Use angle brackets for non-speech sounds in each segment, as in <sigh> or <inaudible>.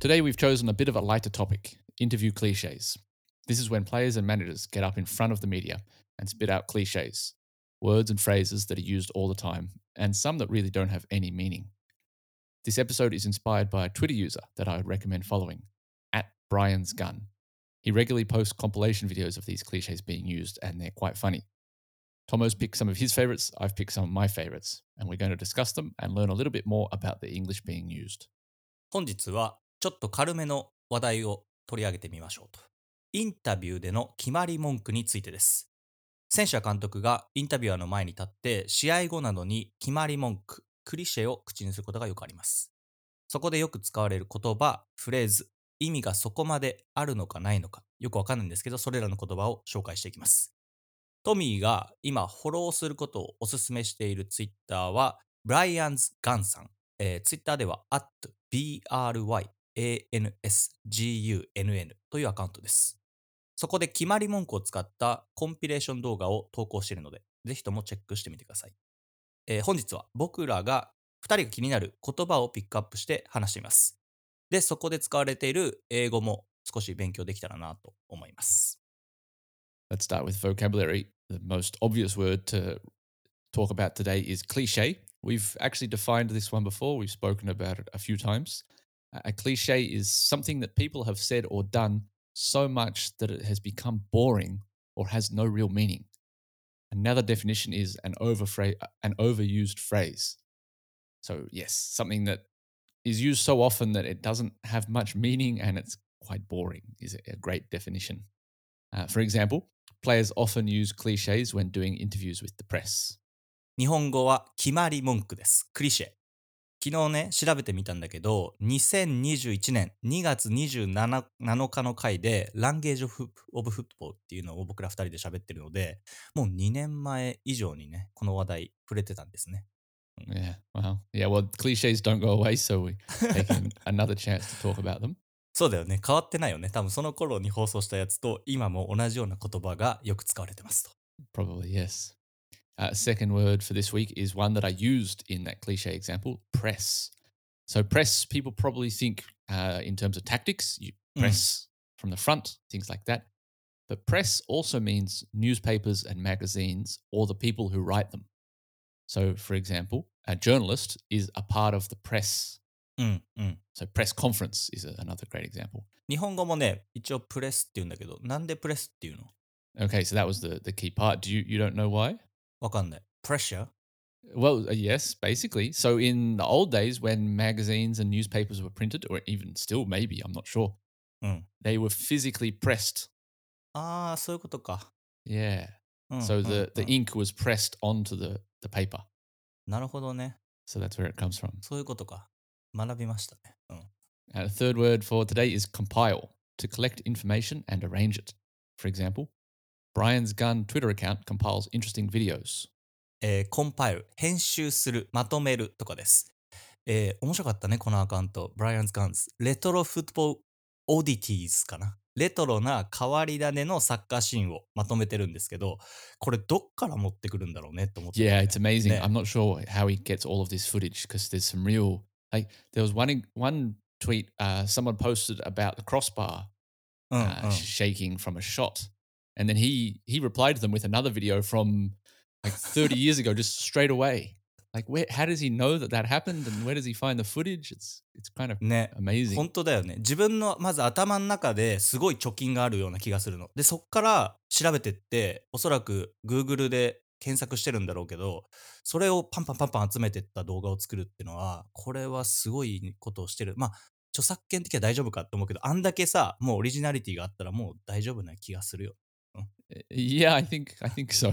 Today, we've chosen a bit of a lighter topic interview cliches. This is when players and managers get up in front of the media and spit out cliches, words and phrases that are used all the time, and some that really don't have any meaning. This episode is inspired by a Twitter user that I would recommend following, at Bryan's Gunn. He regularly posts compilation videos of these cliches being used, and they're quite funny. Tomo's picked some of his favorites, I've picked some of my favorites, and we're going to discuss them and learn a little bit more about the English being used. 本日はちょっと軽めの話題を取り上げてみましょうと。インタビューでの決まり文句についてです。選手や監督がインタビュアーの前に立って試合後などに決まり文句、クリシェを口にすることがよくあります。そこでよく使われる言葉、フレーズ、意味がそこまであるのかないのか、よくわかんないんですけど、それらの言葉を紹介していきます。トミーが今フォローすることをお勧めしているツイッターは、ブライアンズ・ガンさん。えー、ツイッターでは、at bry ansgunn というアカウントです。そこで決まり文句を使ったコンピレーション動画を投稿しているので、ぜひともチェックしてみてください。えー本日は僕らが2人が気になる言葉をピックアップして話しています。で、そこで使われている英語も少し勉強できたらなと思います。Let's start with vocabulary. The most obvious word to talk about today is cliche. We've actually defined this one before, we've spoken about it a few times. A- A cliche is something that people have said or done so much that it has become boring or has no real meaning. Another definition is an overphra- an overused phrase. So, yes, something that is used so often that it doesn't have much meaning and it's quite boring is a great definition. Uh, for example, players often use cliches when doing interviews with the press. 日本語は決まり文句です。クリシェ。 昨日ね、調べてみたんだけど、2021年2月27 7日の回で、ランゲージオブオブフットボールっていうのを僕ら二人で喋ってるので、もう2年前以上にね、この話題触れてたんですね。Yeah, well, yeah, well, cliches don't go away, so we're taking <laughs> another chance to talk about them. そうだよね。変わってないよね。多分その頃に放送したやつと、今も同じような言葉がよく使われてますと。Probably, yes. Uh, second word for this week is one that I used in that cliche example press. So, press, people probably think uh, in terms of tactics, you Mm. press from the front, things like that. But press also means newspapers and magazines or the people who write them. So, for example, a journalist is a part of the press. うん、うん。 So, press conference is a, another great example. 日本語もね、一応プレスって言うんだけど、なんでプレスっていうの Okay, so that was the, the key part. Do you, you don't know why? わかんない。プレッシャー Well, uh, yes, basically. So in the old days when magazines and newspapers were printed, or even still maybe, I'm not sure, うん。 they were physically pressed. ああ、そういうことか。 Yeah. うん、 So うん the, う the ん ink was pressed onto the, the paper. なるほどね。 So that's where it comes from. そういうことか。学びましたね。うん。 And the third word for today is compile, to collect information and arrange it. For example, Brian's Gun Twitter account compiles interesting videos. えーコンパイル、編集する、まとめるとかです。えー面白かったね、このアカウント。ブライアンズ・ガンズ。レトロフットボール・オーディティーズかな。レトロな変わり種のサッカーシーンをまとめてるんですけど、これどっから持ってくるんだろうねと思って、Yeah, it's amazing. Yeah. I'm not sure how he gets all of this footage because there's some real like there was one one tweet uh, someone posted about the crossbar うん、uh, うん。shaking from a shot, and then he he replied to them with another video from like 30 years ago, just straight away. Like, where? How does he know that that happened, and where does he find the footage? It's it's kind of ね。amazing. 本当だよね。自分のまず頭の中ですごい貯金があるような気がするの。で、そっから調べてって、おそらく Google で検索してるんだろうけど、それをパンパンパンパン集めてった動画を作るっていうのは、これはすごいことをしてる。まあ、著作権的には大丈夫かって思うけど、あんだけさ、もうオリジナリティがあったらもう大丈夫な気がするよ。Yeah, I think I think so.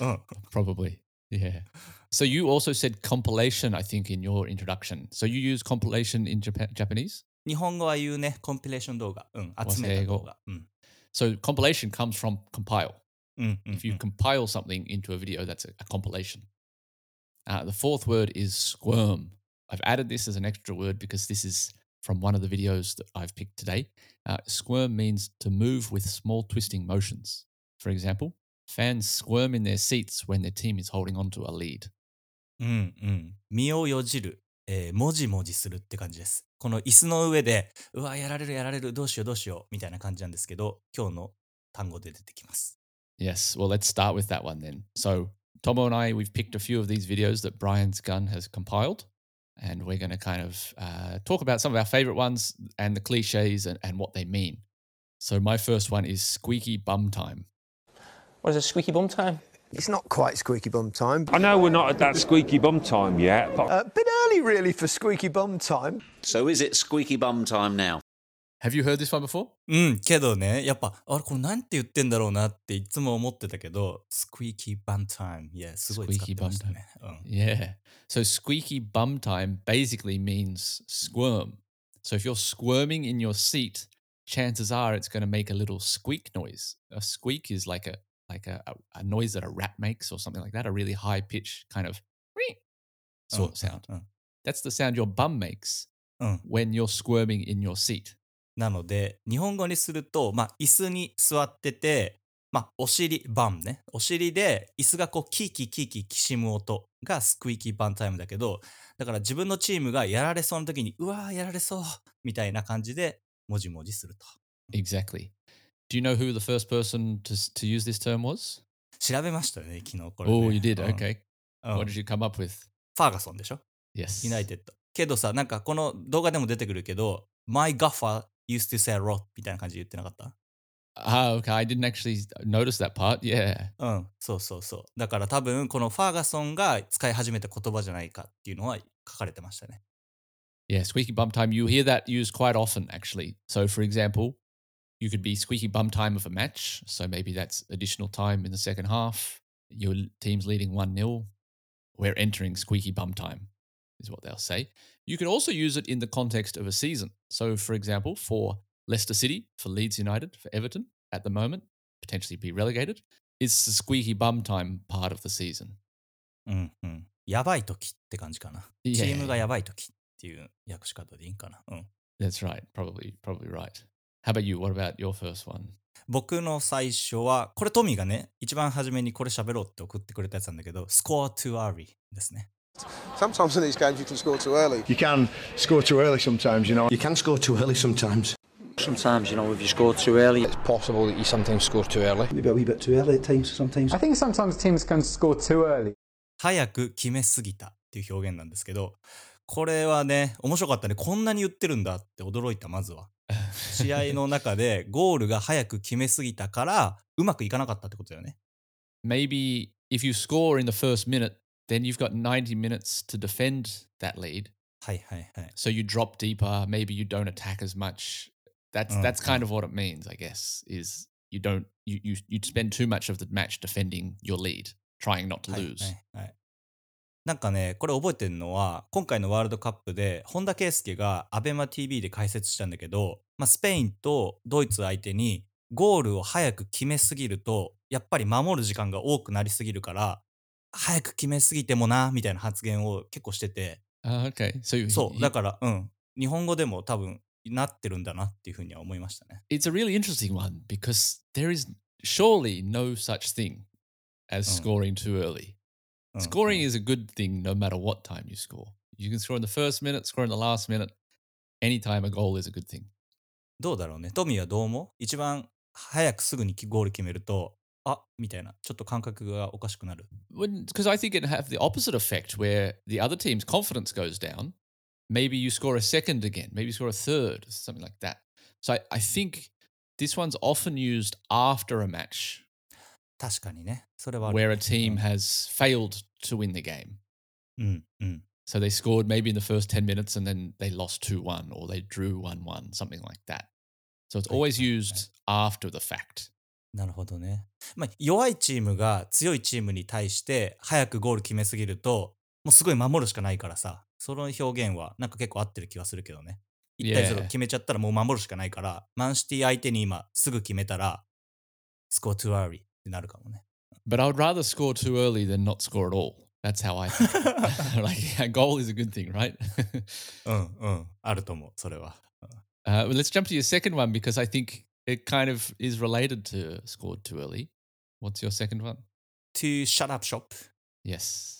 うん。 Probably. Yeah. So you also said compilation, I think, in your introduction. So you use compilation in Japan- Japanese? 日本語は言うね、コンピレーション動画。うん、集めた動画。うん。 So compilation comes from compile. うん、うん、 If you うん compile something into a video, that's a, a compilation. Uh, the fourth word is squirm. I've added this as an extra word because this is from one of the videos that I've picked today. Uh, squirm means to move with small twisting motions. for example, fans squirm in their seats when their team is holding on to a lead. うんうん。身をよじる、えー、もじもじするって感じです。この椅子の上で、うわ、やられるやられる、どうしようどうしよう、みたいな感じなんですけど、今日の単語で出てきます。Yes, well, let's start with that one then. So, Tomo and I, we've picked a few of these videos that Bryan's Gunn has compiled, and we're going to kind of uh, talk about some of our favorite ones and the cliches and, and what they mean. So, my first one is squeaky bum time. What is a squeaky bum time? It's not quite squeaky bum time. I know we're not at that squeaky bum time yet, but A bit early, really, for squeaky bum time. So is it squeaky bum time now? Have you heard this one before? うん、けどね、やっぱ、あれ、これなんて言ってんだろうなっていつも思ってたけど、スクイーキーバンタイム。いや、すごい使ってましたね。うん。 Yeah. So, squeaky bum time basically means squirm. So, if you're squirming in your seat, chances are it's going to make a little squeak noise. A squeak is like a like a, a, noise that a rat makes or something like that, a really high pitch kind of sort of sound. うんうん That's the sound your bum makes うん。when you're squirming in your seat. なので、日本語にすると、まあ、椅子に座ってて、まあ、お尻、バンね。お尻で椅子がこう、キーキーキーキーきしむ音がスクイーキーバンタイムだけど、だから自分のチームがやられそうな時に、うわー、やられそうみたいな感じで、もじもじすると。Exactly. Do you know who the first person to, s- to use this term was? 調べましたよね、昨日これ、ね。 Oh, you did? うん Okay. うん What did you come up with? ファーガソンでしょ Yes. ユナイテッド。けどさ、なんかこの動画でも出てくるけど、My gaffer used to say rot みたいな感じで言ってなかった Ah, okay. I didn't actually notice that part. Yeah. うん、そうそうそう。だから多分このファーガソンが使い始めた言葉じゃないかっていうのは書かれてましたね。 Yeah, squeaky bum time. You hear that used quite often, actually. So, for example, you could be squeaky bum time of a match. So maybe that's additional time in the second half. Your l- team's leading 1 0. We're entering squeaky bum time, is what they'll say. You can also use it in the context of a season. So, for example, for Leicester City, for Leeds United, for Everton at the moment, potentially be relegated, it's the squeaky bum time part of the season. うんうん。やばい時って感じかな。いやいやチームがやばい時っていう訳し方でいいんかな。うん。 That's right. Probably, probably right. How about you? What about your first one? 僕の最初は、これトミーがね、一番初めにこれ喋ろうって送ってくれたやつなんだけど、score too early ですね。Sometimes in these games you can score too early. You can score too early sometimes, you know. You can score too early sometimes. Sometimes, you know, if you score too early, It's possible that you sometimes score too early. Maybe a wee bit too early at times sometimes. I think sometimes teams can score too early. 早く決めすぎたっていう表現なんですけど、これはね、面白かったね。こんなに言ってるんだって驚いた、まずは。試合の中でゴールが早く決めすぎたから、うまくいかなかったってことだよね。maybe if you score in the first minute, then you've got 90 minutes to defend that lead. はいはいはい。So you drop deeper, maybe you don't attack as much. That's Mm, that's kind of what it means, I guess, is you don't you you you spend too much of the match defending your lead, trying not to はい lose. はいはい。なんかね、これ覚えてるのは、今回のワールドカップで、本田圭佑が ABEMATV で解説したんだけど、まあ、スペインとドイツ相手にゴールを早く決めすぎると、やっぱり守る時間が多くなりすぎるから、早く決めすぎてもな、みたいな発言を結構してて、Uh, okay. So he- そう、he- だから、うん、日本語でも多分なってるんだなっていうふうには思いましたね。it's a really interesting one because there is surely no such thing as Mm. scoring too early. うん Scoring うん is a good thing no matter what time you score. You can score in the first minute, score in the last minute. Anytime a goal is a good thing. どうだろうね。トミーはどう思う一番早くすぐにゴール決めると、あみたいな、ちょっと感覚がおかしくなる。 because I think it have the opposite effect where the other team's confidence goes down. Maybe you score a second again, maybe you score a third, something like that. So I, I think this one's often used after a match 確かにね。それは where a team うん has failed to win the game. うんうん。So they scored maybe in the first 10 minutes and then they lost 2 1 or they drew 1 1, something like that. So it's always used after the fact. なるほどね。まあ、弱いチームが強いチームに対して早くゴール決めすぎると、もうすごい守るしかないからさ、その表現はなんか結構合ってる気がするけどね。1対0 Yeah. 決めちゃったらもう守るしかないから、マンシティ相手に今すぐ決めたら、スコア too early ってなるかもね。 But I would rather score too early than not score at all. That's how I think. <laughs> <laughs> like a goal is a good thing, right? <laughs> うんうん。あると思う、それは。 Uh, well, let's jump to your second one because I think it kind of is related to scored too early. What's your second one? to shut up shop. Yes.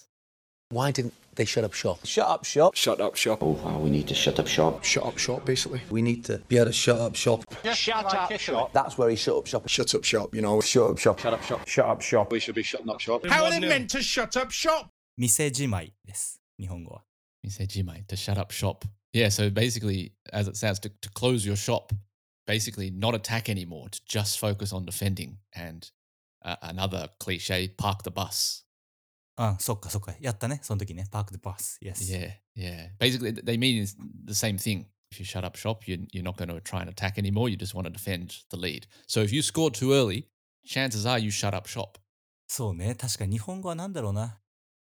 Why didn't they shut up shop? Shut up shop. Shut up shop. Oh, wow, we need to shut up shop. Shut up shop, basically. We need to be able to shut up shop. Shut up shop. That's where he shut up shop. Shut up shop, you know. Shut up shop. Shut up shop. Shut up shop. We should be shutting up shop. How are they meant to shut up shop? 店じまいです。日本語は。 You say Jimai to shut up shop. Yeah, so basically, as it sounds, to, to close your shop, basically not attack anymore, to just focus on defending. And uh, another cliche, park the bus. あ、そっかそっか。やったね。その時ね。パークでバス。Yes. Yeah, yeah. Basically, they mean is the same thing. If you shut up shop, you, you're not going to try and attack anymore. You just want to defend the lead. So if you score too early, chances are you shut up shop. そうね。確かに日本語はなんだろうな。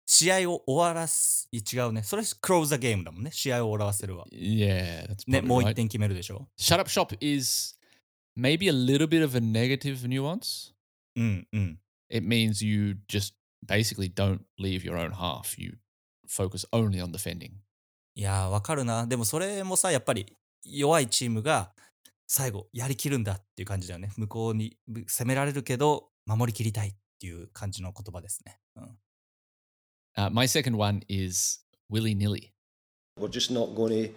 試合を終わらす。い違うね。それ close the game だもんね。試合を終わらせるわ。Yeah, that's ね、もう一.点決めるでしょ Shut up shop is maybe a little bit of a negative nuance. うんうん。It means you just basically don't leave your own half. You focus only on defending. いやー、わかるな。でもそれもさ、やっぱり弱いチームが最後やりきるんだっていう感じだよね。向こうにぶ攻められるけど、守りきりたいっていう感じの言葉ですね。うん、Uh, my second one is willy nilly. We're just not going to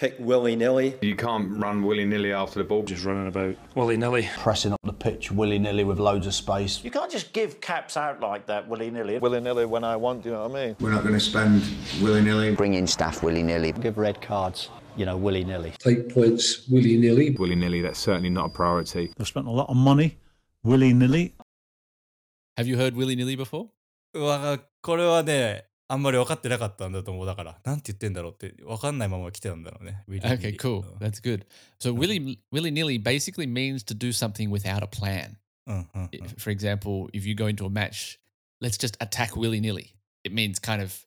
pick willy nilly. You can't run willy nilly after the ball. Just running about willy nilly. Pressing up the pitch willy nilly with loads of space. You can't just give caps out like that willy nilly. Willy nilly when I want, you know what I mean? We're not going to spend willy nilly. Bring in staff willy nilly. Give red cards, you know, willy nilly. Take points willy nilly. Willy nilly, that's certainly not a priority. They've spent a lot of money willy nilly. Have you heard willy nilly before? うわ、これはね、 あんまり分かってなかったんだと思う。だから、なんて言ってんだろうって分かんないまま来てたんだろうね。Really, Okay, cool. うん That's good. So willy willy nilly basically means to do something without a plan. For example, if you go into a match, let's just attack willy nilly. It means kind of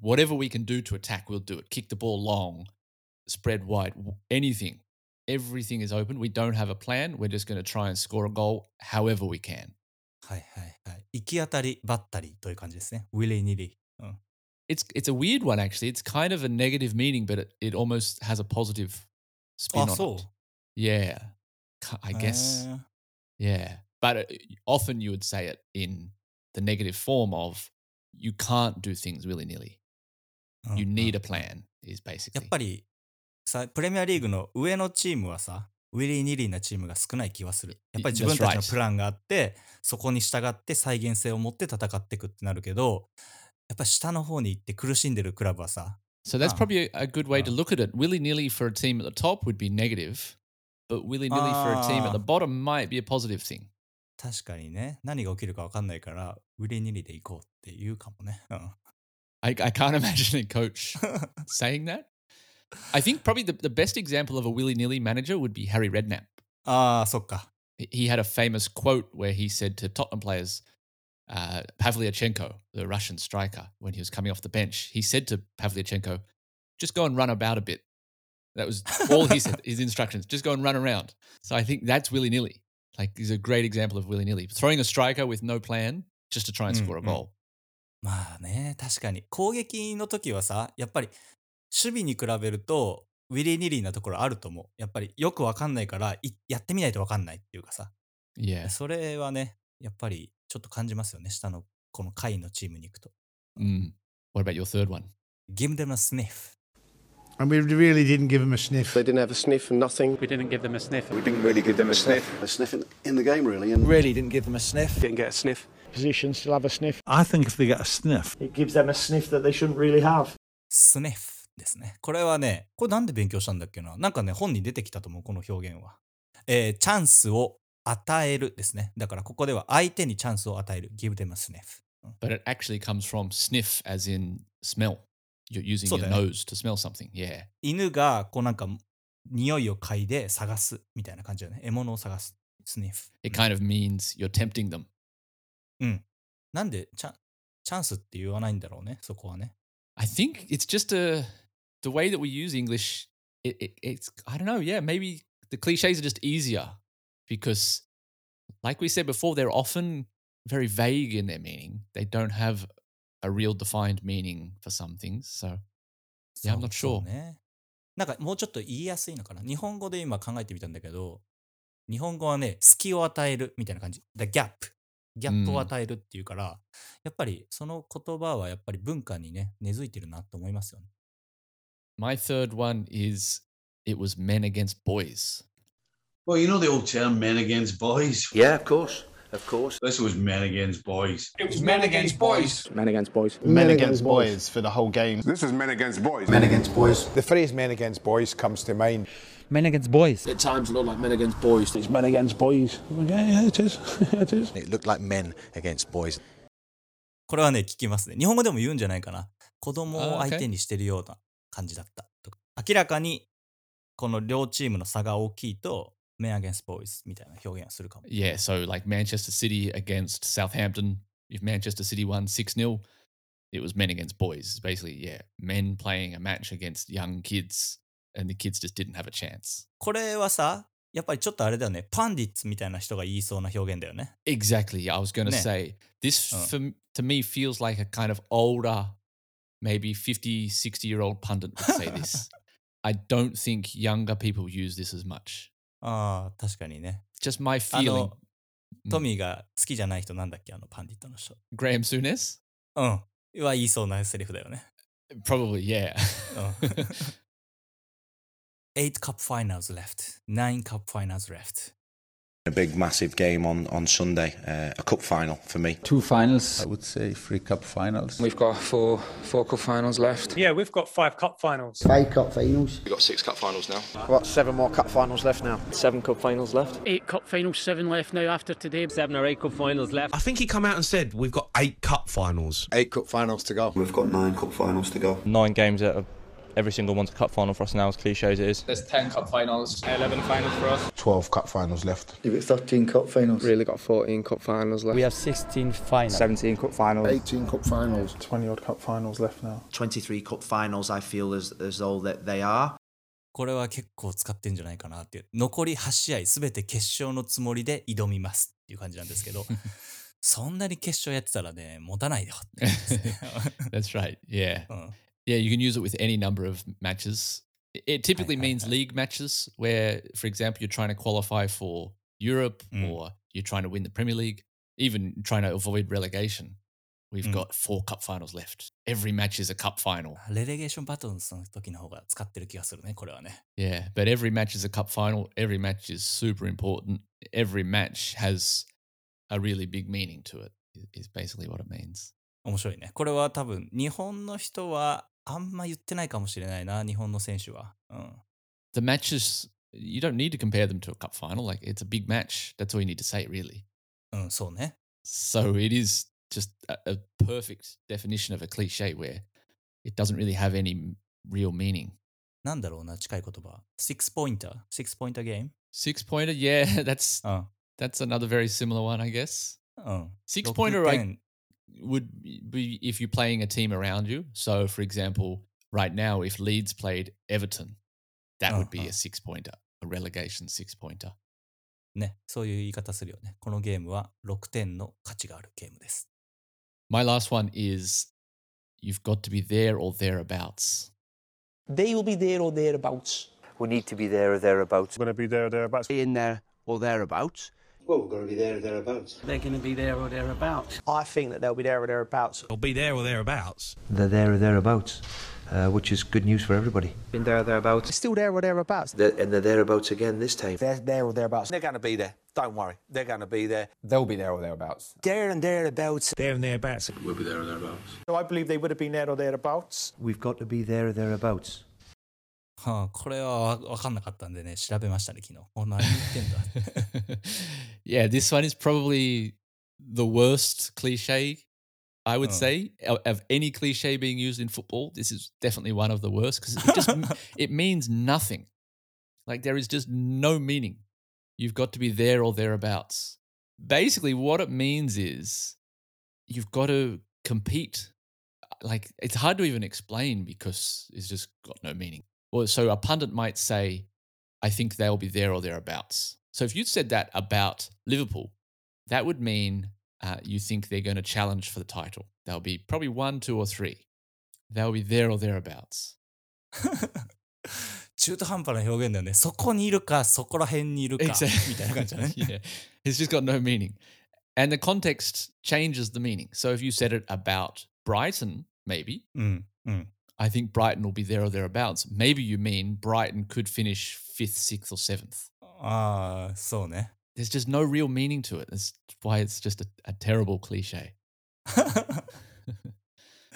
whatever we can do to attack, we'll do it. Kick the ball long, spread wide, anything. Everything is open. We don't have a plan. We're just going to try and score a goal however we can. はいはいはい。行き当たりばったりという感じですね。ウィリー・ニリ It's it's a weird one actually. It's kind of a negative meaning, but it, it almost has a positive spin あ、 on そう it. Yeah, Ki- I guess. へー Yeah, but uh, often you would say it in the negative form of you can't do things willy nilly. うん You うん need a plan, is や basically. っぱりさ、プレミアリーグの上のチームはさ、ウィリー・ニリーなチームが少ない気はする。やっぱり自分たちの That's right. プランがあって、そこに従って再現性を持って戦っていくってなるけど、 やっぱり下の方に行って苦しんでるクラブはさ、 So that's Ah. probably a, a good way to Ah. look at it. Willy nilly for a team at the top would be negative, but willy nilly for a team at the Ah. bottom might be a positive thing. 確かにね、何が起きるか分かんないから、ウィリー・ニリーで行こうって言うかもね。うん。 I, I can't <laughs> imagine a coach saying that. I think probably the, the best example of a willy nilly manager would be Harry Redknapp. <laughs> ああ、そっか。 He- He had a famous quote where he said to Tottenham players, uh, Pavlyuchenko, the Russian striker, when he was coming off the bench, he said to Pavlyuchenko, just go and run about a bit. That was all he said, <laughs> his instructions, just go and run around. So I think that's willy nilly. Like, he's a great example of willy nilly. Throwing a striker with no plan just to try and Mm, score a mm. goal. まあね、確かに。攻撃の時はさ、やっぱり守備に比べると、ウィリー・ニリーなところあると思う。やっぱりよくわかんないから、いやってみないとわかんないっていうかさ。 Yeah. それはね、やっぱり ちょっと感じますよね。下のこの下位のチームに行くと。Mm. What about your third one? Give them a sniff. And we really didn't give him a sniff. They didn't have a sniff and nothing. We didn't give them a sniff. We didn't really give them a sniff. A sniff in, in the game, really. And Really didn't give them a sniff. Didn't get a sniff. Position still have a sniff. I think if they get a sniff, it gives them a sniff that they shouldn't really have. スネフですね。これはね、これなんで勉強したんだっけななんかね、本に出てきたと思う、この表現は。えーチャンスを与えるですね。だからここでは相手にチャンスを与える。give them a sniff。But it actually comes from sniff, as in smell. You're using your そうだよね。nose to smell something. Yeah. 犬がこうなんか匂いを嗅いで探すみたいな感じだよね。獲物を探す。スニフ。It kind of means you're tempting them. うん。なんでチャンチャンスって言わないんだろうね、そこはね。I think it's just a the way that we use English. It, it, it's I don't know. Yeah, maybe the cliches are just easier because, like we said before, they're often very vague in their meaning. They don't have a real defined meaning for some things. So Yeah, I'm not sure. ね。なんかもうちょっと言いやすいのかな。日本語で今考えてみたんだけど、日本語はね、隙を与えるみたいな感じ。The gap ギャップを与えるっていうから、やっぱりその言葉はやっぱり文化にね、根付いてるなと思いますよね。My third one is it was men against boys. Well, you know the old term men against boys? Yeah, of course. Of course. This was men against boys. It was men against boys. Men against boys. Men against boys for the whole game. This is men against boys. Men against boys. The phrase men against boys comes to mind. Men against boys. At times, it looked like men against boys. It's men against boys. Yeah, yeah, it is. it is. It looked like men against boys. これはね、聞きますね。日本語でも言うんじゃないかな。子供を Ah. 相手にしてるような感じだった。明らかにこの両チームの差が大きいと、men against boys みたいな表現をするかも。 Yeah, so like Manchester City against Southampton. If Manchester City won 6 0, it was men against boys. Basically, yeah, men playing a match against young kids, and the kids just didn't have a chance. これはさ、やっぱりちょっとあれだよね。パンディッツみたいな人が言いそうな表現だよね。 Exactly. I was going to Ne. say this Oh. for, to me feels like a kind of older, maybe 50, 60 year old pundit would say this. <laughs> I don't think younger people use this as much. ああ、確かにね。Just my のトミーが好きじゃない人なんだっけ？あのパンディットの人。グレーム・スーネスうん。は言いそうなセリフだよね。Probably, yeah. <laughs> 8 cup finals left. 9ト A big, massive game on, on Sunday, uh, a cup final for me. Two finals. I would say three cup finals. We've got four four cup finals left. Yeah, we've got five cup finals. Five cup finals. We've got six cup finals now. We've got seven more cup finals left now. Seven cup finals left. Eight cup finals, seven left now after today. Seven or eight cup finals left. I think he come out and said we've got eight cup finals. Eight cup finals to go. We've got nine cup finals to go. Nine games out of every single one's a cup final for us now, as cliche as it is. There's ten cup finals. Eleven finals for us. 12 cup finals left. You've got 13 cup finals. Really got 14 cup finals left. We have sixteen finals. Seventeen cup finals. 18 cup finals. 20 odd cup finals left now. 23 cup finals, I feel as, as though that they are. これは結構使ってんじゃないかなっていう。残り8試合すべて決勝のつもりで挑みますっていう感じなんですけど、<laughs> そんなに決勝やってたらね、持たないよっ<laughs> て感じですね。 That's right. Yeah. うん。 Yeah, you can use it with any number of matches. It- It typically Hi, hi, means hi. league matches where, for example, you're trying to qualify for Europe Mm. or you're trying to win the Premier League, even trying to avoid relegation. We've Mm. got four cup finals left. Every match is a cup final. レレゲーションバトンズの時の方が使ってる気がするね、これはね。 Yeah, but every match is a cup final. Every match is super important. Every match has a really big meaning to it, i- is basically what it means. 面白いね。これは多分、日本の人は あんま言ってないかもしれないな、日本の選手は。うん。 The matches, you don't need to compare them to a cup final. Like, it's a big match. That's all you need to say, really. うん、そうね。 So it is just a, a perfect definition of a cliche where it doesn't really have any real meaning. なんだろうな、近い言葉。six pointer? six pointer game? Six pointer, yeah, <laughs> that's <laughs> うん。 that's another very similar one, I guess. うん。 Six 6 pointer like, 点 would be if you're playing a team around you. So, for example, right now, if Leeds played Everton, that would be Uh-huh. a six pointer, a relegation six pointer. ね、そういう言い方するよね。このゲームは6点の価値があるゲームです。 My last one is you've got to be there or thereabouts. They will be there or thereabouts. We need to be there or thereabouts. We're going to be there or thereabouts. In there or thereabouts. Well, we're going to be there or thereabouts. They're going to be there or thereabouts. I think that they'll be there or thereabouts. They'll be there or thereabouts. They're there or thereabouts, uh, which is good news for everybody. Been there or thereabouts. Still there or thereabouts. They're, and they're thereabouts again this time. They're there or thereabouts. They're going to be there. Don't worry. They're going to be there. They'll be there or thereabouts. There and thereabouts. There and thereabouts. We'll be there or thereabouts. So I believe they would have been there or thereabouts. We've got to be there or thereabouts. はあ、これはわわかんなかったんでね、調べましたね、昨日。お何言ってんだ。 yeah, this <laughs> one is probably the worst cliche, I would Oh. say, of, of any cliche being used in football. This is definitely one of the worst because it just <laughs> it means nothing. Like there is just no meaning. You've got to be there or thereabouts. Basically, what it means is you've got to compete. Like it's hard to even explain because it's just got no meaning. Well, so a pundit might say, I think they'll be there or thereabouts. So if you'd said that about Liverpool, that would mean uh, you think they're going to challenge for the title. They'll be probably one, two, or three. They'll be there or thereabouts. <laughs> 中途半端な表現だよね。そこにいるか、そこら辺にいるか、 Exactly. <laughs> みたいな感じだね。 yeah. It's just got no meaning. And the context changes the meaning. So if you said it about Brighton, maybe, うん。 うん。 I think Brighton will be there or thereabouts. Maybe you mean Brighton could finish fifth, sixth, or seventh. ああ、そうね。 There's just no real meaning to it. That's why it's just a, a terrible cliche. <laughs>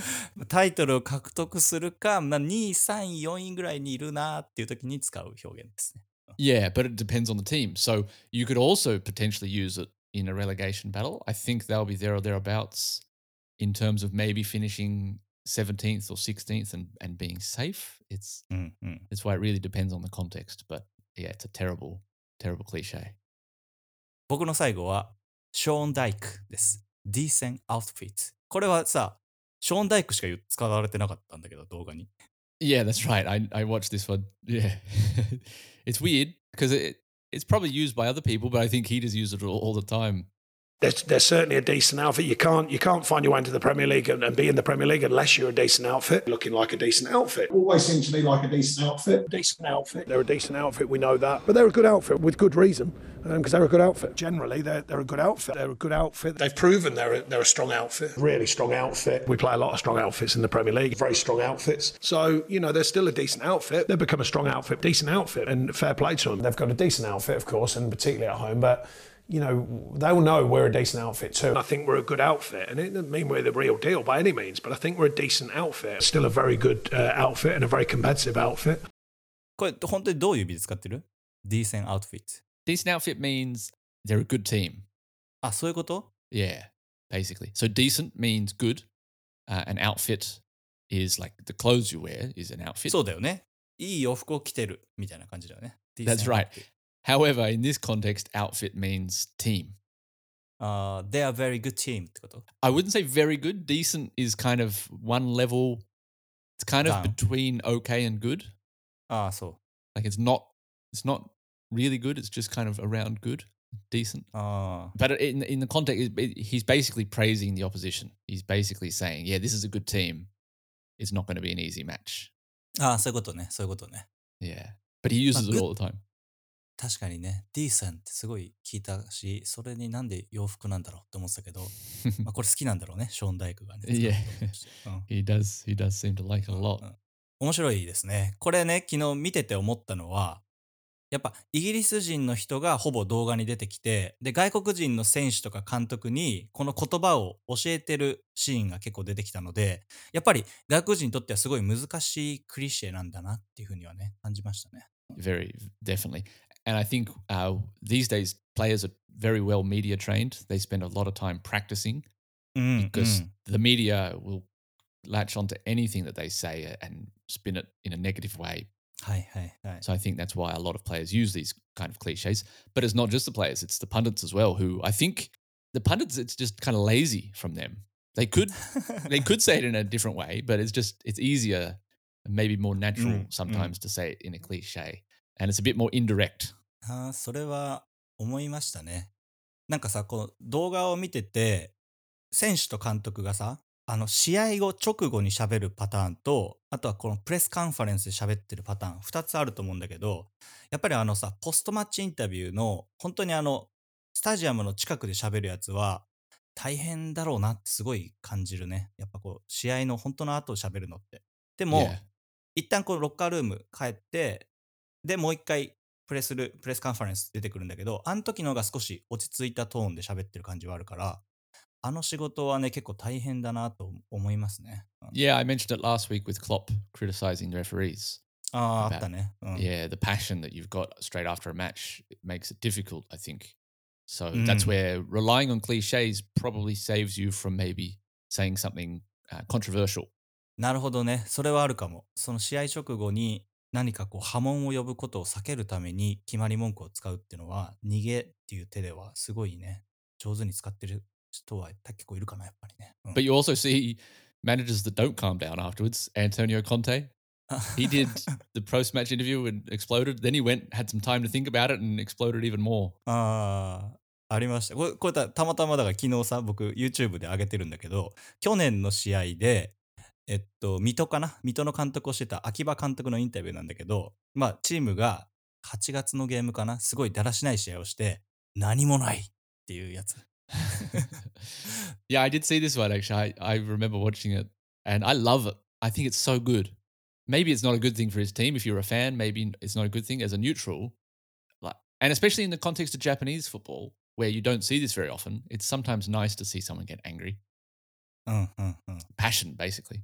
<laughs> タイトルを獲得するか、まあ、2位、3位、4位ぐらいにいるなっていう時に使う表現ですね。 Yeah, but it depends on the team. So you could also potentially use it in a relegation battle. I think they'll be there or thereabouts in terms of maybe finishing 17th or 16th and, and being safe. It's うんうん。 that's why it really depends on the context. But yeah, it's a terrible, terrible cliche. 僕の最後は、ショーン・ダイクです。Decent Outfit。これはさ、ショーン・ダイクしか言う使われてなかったんだけど、動画に。 Yeah, that's right. I I watched this one. Yeah, <laughs> it's weird because it it's probably used by other people, but I think he just uses it all, all the time. They're, certainly a decent outfit. You can't you can't find your way into the Premier League and, and be in the Premier League unless you're a decent outfit, looking like a decent outfit. Always seems to me like a decent outfit. Decent outfit. They're a decent outfit. We know that, but they're a good outfit with good reason um, because they're a good outfit. Generally, they're they're a good outfit. They're a good outfit. They've proven they're a, they're a strong outfit. Really strong outfit. We play a lot of strong outfits in the Premier League. Very strong outfits. So you know they're still a decent outfit. They've become a strong outfit, decent outfit, and fair play to them. They've got a decent outfit, of course, and particularly at home, but you know, they'll know we're a decent outfit too. I think we're a good outfit, and it doesn't mean we're the real deal by any means, but I think we're a decent outfit. Still a very good uh, outfit and a very competitive outfit. これ、本当にどういう意味で使ってる ?Decent Outfit。 Decent outfit means they're a good team. あ、そういうこと Yeah, basically. So decent means good. Uh, an outfit is like the clothes you wear is an outfit. そうだよね。いい洋服を着てるみたいな感じだよね。 That's Decent right. However, in this context, outfit means team. Uh, they are very good team. I wouldn't say very good. Decent is kind of one level. It's kind of between okay and good. Ah, so like it's not it's not really good. It's just kind of around good, decent. Ah, but in in the context, he's basically praising the opposition. He's basically saying, "Yeah, this is a good team. It's not going to be an easy match." Ah, so Yeah, but he uses it all the time. 確かにね、decent ってすごい聞いたし、それになんで洋服なんだろうって思ってたけど、<laughs> まあこれ好きなんだろうね、ショーン・ダイクがね。うん <laughs> he does. He does seem to like a lot. 面白いですね。これね、昨日見てて思ったのは、やっぱイギリス人の人がほぼ動画に出てきて、で、外国人の選手とか監督にこの言葉を教えてるシーンが結構出てきたので、やっぱり外国人にとってはすごい難しいクリシェなんだなっていうふうにはね、感じましたね。Very definitely. and I think uh, these days players are very well media trained. They spend a lot of time practicing mm, because mm. the media will latch onto anything that they say and spin it in a negative way. Hey, hey, hey. So I think that's why a lot of players use these kind of cliches. But it's not just the players; it's the pundits as well. Who I think the pundits it's just kind of lazy from them. They could they <laughs> could say it in a different way, but it's just it's easier and maybe more natural mm, mm. sometimes to say it in a cliche. And it's a bit more indirect. ああ、それは思いましたね。なんかさ、この動画を見てて、選手と監督がさ、あの、試合後直後に喋るパターンと、あとはこのプレスカンファレンスで喋ってるパターン、二つあると思うんだけど、やっぱりあのさ、ポストマッチインタビューの、本当にあの、スタジアムの近くで喋るやつは、大変だろうなってすごい感じるね。やっぱこう、試合の本当の後喋るのって。でも、Yeah. 一旦こうロッカールーム帰って、で、もう一回プレスル、プレスカンファレンス出てくるんだけど、あの時の方が少し落ち着いたトーンで喋ってる感じはあるから、あの仕事はね、結構大変だなと思いますね。うん Yeah, I mentioned it last week with Klopp criticizing referees. ああ、あったね。うん Yeah, the passion that you've got straight after a match it makes it difficult, I think. So that's Mm. where relying on cliches probably saves you from maybe saying something uh, controversial. なるほどね。それはあるかも。その試合直後に何かこう波紋を呼ぶことを避けるために決まり文句を使うっていうのは、逃げっていう手ではすごいね、上手に使ってる人は結構いるかな、やっぱりね。うん But you also see managers that don't calm down afterwards. Antonio Conte, he did the post match interview and exploded. Then he went, had some time to think about it and exploded even more. ああ、ありました。これ、これたたまたまだから昨日さ、僕 YouTube で上げてるんだけど、去年の試合で、えっと、水戸かな水戸の監督をしてた秋葉監督のインタビューなんだけど、まあ、チームが8月のゲームかなすごいだらしない試合をして、何もないっていうやつ。yeah, I did see this one actually. I, I remember watching it and I love it. I think it's so good. Maybe it's not a good thing for his team. If you're a fan, maybe it's not a good thing as a neutral. Like, and especially in the context of Japanese football, where you don't see this very often, it's sometimes nice to see someone get angry. うんうんうん。Passion, basically.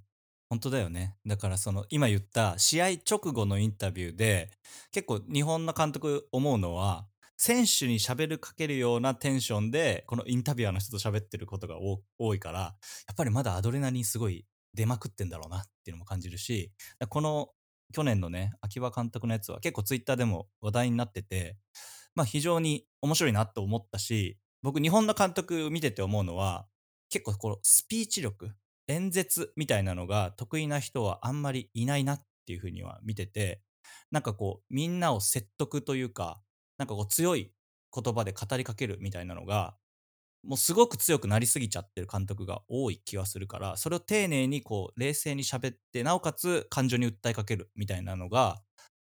本当だよね。だからその今言った試合直後のインタビューで結構日本の監督思うのは選手に喋るかけるようなテンションでこのインタビュアーの人と喋ってることが多いからやっぱりまだアドレナリンすごい出まくってんだろうなっていうのも感じるしこの去年のね秋葉監督のやつは結構ツイッターでも話題になっててまあ非常に面白いなと思ったし僕日本の監督見てて思うのは結構このスピーチ力演説みたいなのが得意な人はあんまりいないなっていうふうには見てて、なんかこう、みんなを説得というか、なんかこう強い言葉で語りかけるみたいなのが、もうすごく強くなりすぎちゃってる監督が多い気がするから、それを丁寧にこう、冷静に喋って、なおかつ感情に訴えかけるみたいなのが、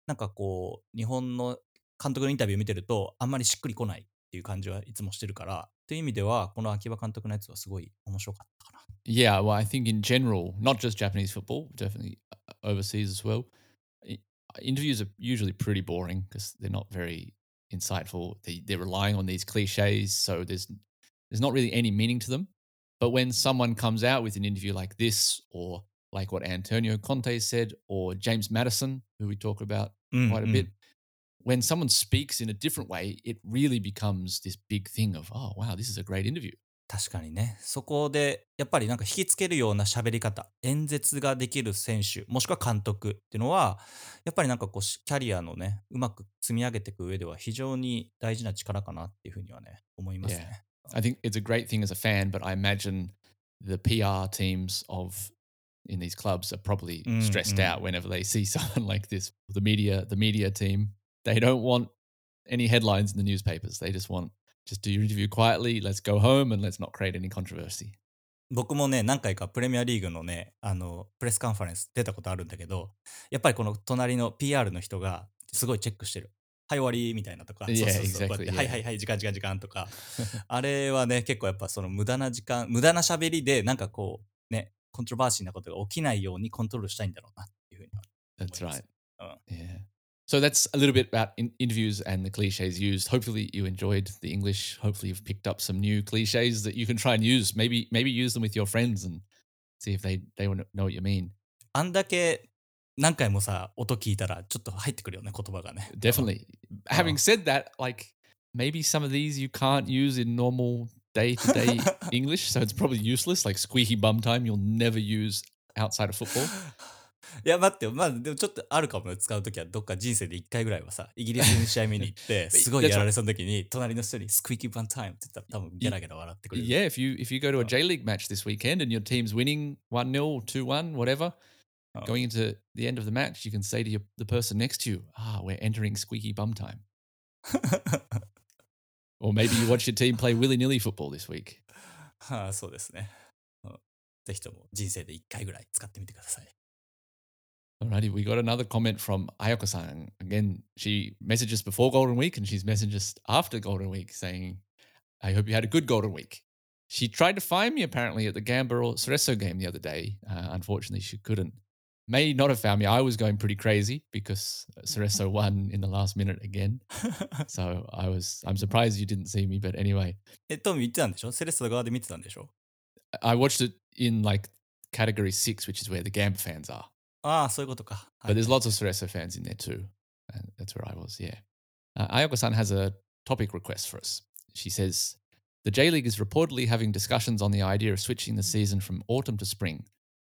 なんかこう、日本の監督のインタビュー見てると、あんまりしっくりこないっていう感じはいつもしてるから、ていう意味では、この秋葉監督のやつはすごい面白かったかな。Yeah, well, I think in general, not just Japanese football, definitely uh, overseas as well. Interviews are usually pretty boring because they're not very insightful. They, they're relying on these cliches, so there's there's not really any meaning to them. But when someone comes out with an interview like this, or like what Antonio Conte said, or James Maddison, who we talk about mm-hmm. quite a mm. bit, when someone speaks in a different way, it really becomes this big thing of, oh wow, this is a great interview. 確かにね。そこで、やっぱりなんか引きつけるような喋り方、演説ができる選手、もしくは監督っていうのは、やっぱりなんかこうし、キャリアのね、うまく積み上げていく上では非常に大事な力かなっていうふうにはね、思いますね。 I think it's a great thing as a fan, but I imagine the PR teams of in these clubs are probably Mm, stressed mm. out whenever they see <laughs> someone like this. The media, the media team, they don't want any headlines in the newspapers. They just want just do your interview quietly. Let's go home and let's not create any controversy. 僕もね、何回かプレミアリーグのね、あの、プレスカンファレンス出たことあるんだけど、やっぱりこの隣の PR の人がすごいチェックしてる。はい、終わりみたいなとか、Yeah, そうそうそう exactly, こうやって yeah. はいはいはい、時間時間時間とか、あれはね、結構やっぱその無駄な時間、無駄な喋りで、なんかこう、ね、コントロバーシーなことが起きないようにコントロールしたいんだろうなっていうふうには。That's right. Uh. Yeah. So that's a little bit about in- interviews and the cliches used. Hopefully you enjoyed the English. Hopefully you've picked up some new cliches that you can try and use. Maybe maybe use them with your friends and see if they they will know what you mean. あんだけ何回もさ、音聞いたらちょっと入ってくるよね、言葉がね。 Definitely. Having said that, like maybe some of these you can't use in normal day to day <laughs> English, so it's probably useless. Like squeaky bum time, you'll never use outside of football. いや、待ってよ。まあ、でもちょっとあるかもよ。使うときは、どっか人生で一回ぐらいはさ、イギリスに試合見に行って、すごいやられそうなときに、隣の人に、スクイーキーバンタイムって言ったら、多分ゲラゲラ笑ってくれる。Yeah, if you if you go to a J League match this weekend and your team's winning one 0 two one, whatever, going into the end of the match, you can say to your, the person next to you, "Ah, we're entering squeaky bum time." or maybe you watch your team play willy nilly football this week. はあ、そうですね。うんぜひとも人生で一回ぐらい使ってみてください。Alrighty, we got another comment from Ayako-san. Again, she messages before Golden Week and she's messages after Golden Week saying, I hope you had a good Golden Week. She tried to find me apparently at the Gambaro Cerezo game the other day. Uh, unfortunately, she couldn't. May not have found me. I was going pretty crazy because Cerezo <laughs> won in the last minute again. so I was, I'm surprised you didn't see me, but anyway. Eh, I watched it in like category six, which is where the Gamba fans are. Ah, but there's lots of Cerezo fans in there too. And that's where I was, yeah. Uh, Ayako san has a topic request for us. She says, The J League is reportedly having discussions on the idea of switching the hmm. season from autumn to spring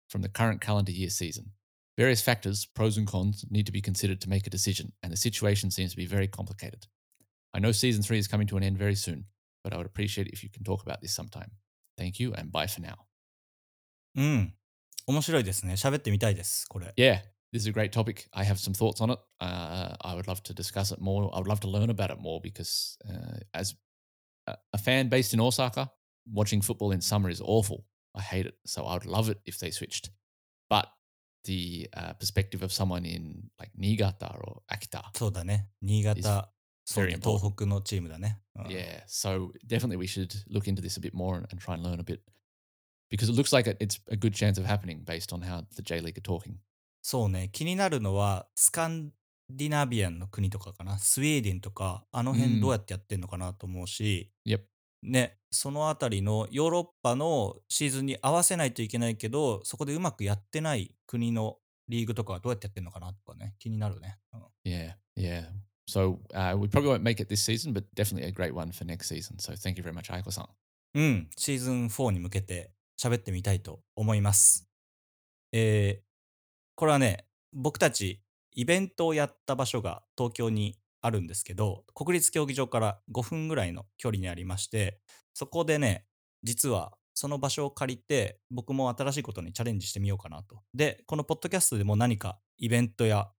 from the current calendar year season. Various factors, pros and cons, need to be considered to make a decision, and the situation seems to be very complicated. I know season three is coming to an end very soon, but I would appreciate it if you can talk about this sometime. Thank you, and bye for now. Mm. 面白いですね。喋ってみたいです、これ。 Yeah, this is a great topic. I have some thoughts on it. Uh, I would love to discuss it more. I would love to learn about it more because, uh, as a, a fan based in Osaka, watching football in summer is awful. I hate it. So I would love it if they switched. But the uh, perspective of someone in like Niigata or Akita, そうだね。新潟、 そう Very ね、 important. 東北のチームだね。うん Yeah, so definitely we should look into this a bit more and, and try and learn a bit because it looks like it, it's a good chance of happening based on how the J League are talking. そうね、気になるのは、スカンディナビアンの国とかかな。スウェーデンとか、あの辺うんどうやってやってんのかなと思うし、Yep. ね、そのあたりのヨーロッパのシーズンに合わせないといけないけど、そこでうまくやってない国のリーグとかはどうやってやってんのかなとかね、気になるね。うん Yeah, yeah. So uh, we probably won't make it this season, but definitely a great one for next season. So thank you very much, Aiko-san. うん、シーズン4に向けて喋ってみたいと思います。えー、これはね、僕たちイベントをやった場所が東京にあるんですけど、国立競技場から5分ぐらいの距離にありまして、そこでね、実はその場所を借りて、僕も新しいことにチャレンジしてみようかなと。で、このポッドキャストでも何かイベントや、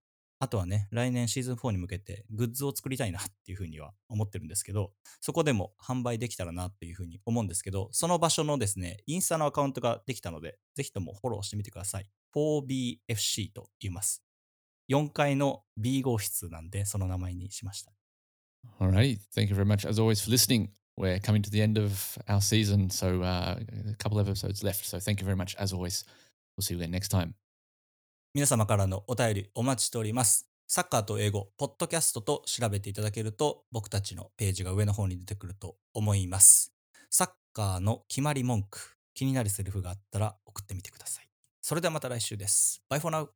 あとはね、来年シーズン4に向けてグッズを作りたいなっていうふうには思ってるんですけど、そこでも販売できたらなっていうふうに思うんですけど、その場所のですね、インスタのアカウントができたので、ぜひともフォローしてみてください。4BFC と言います。4階の B 号室なんで、その名前にしました。Alrighty, thank you very much as always for listening. We're coming to the end of our season, so uh, a couple of episodes left. So thank you very much as always. We'll see you again next time. 皆様からのお便りお待ちしております。サッカーと英語、ポッドキャストと調べていただけると、僕たちのページが上の方に出てくると思います。サッカーの決まり文句、気になるセリフがあったら送ってみてください。それではまた来週です。バイフォーナウ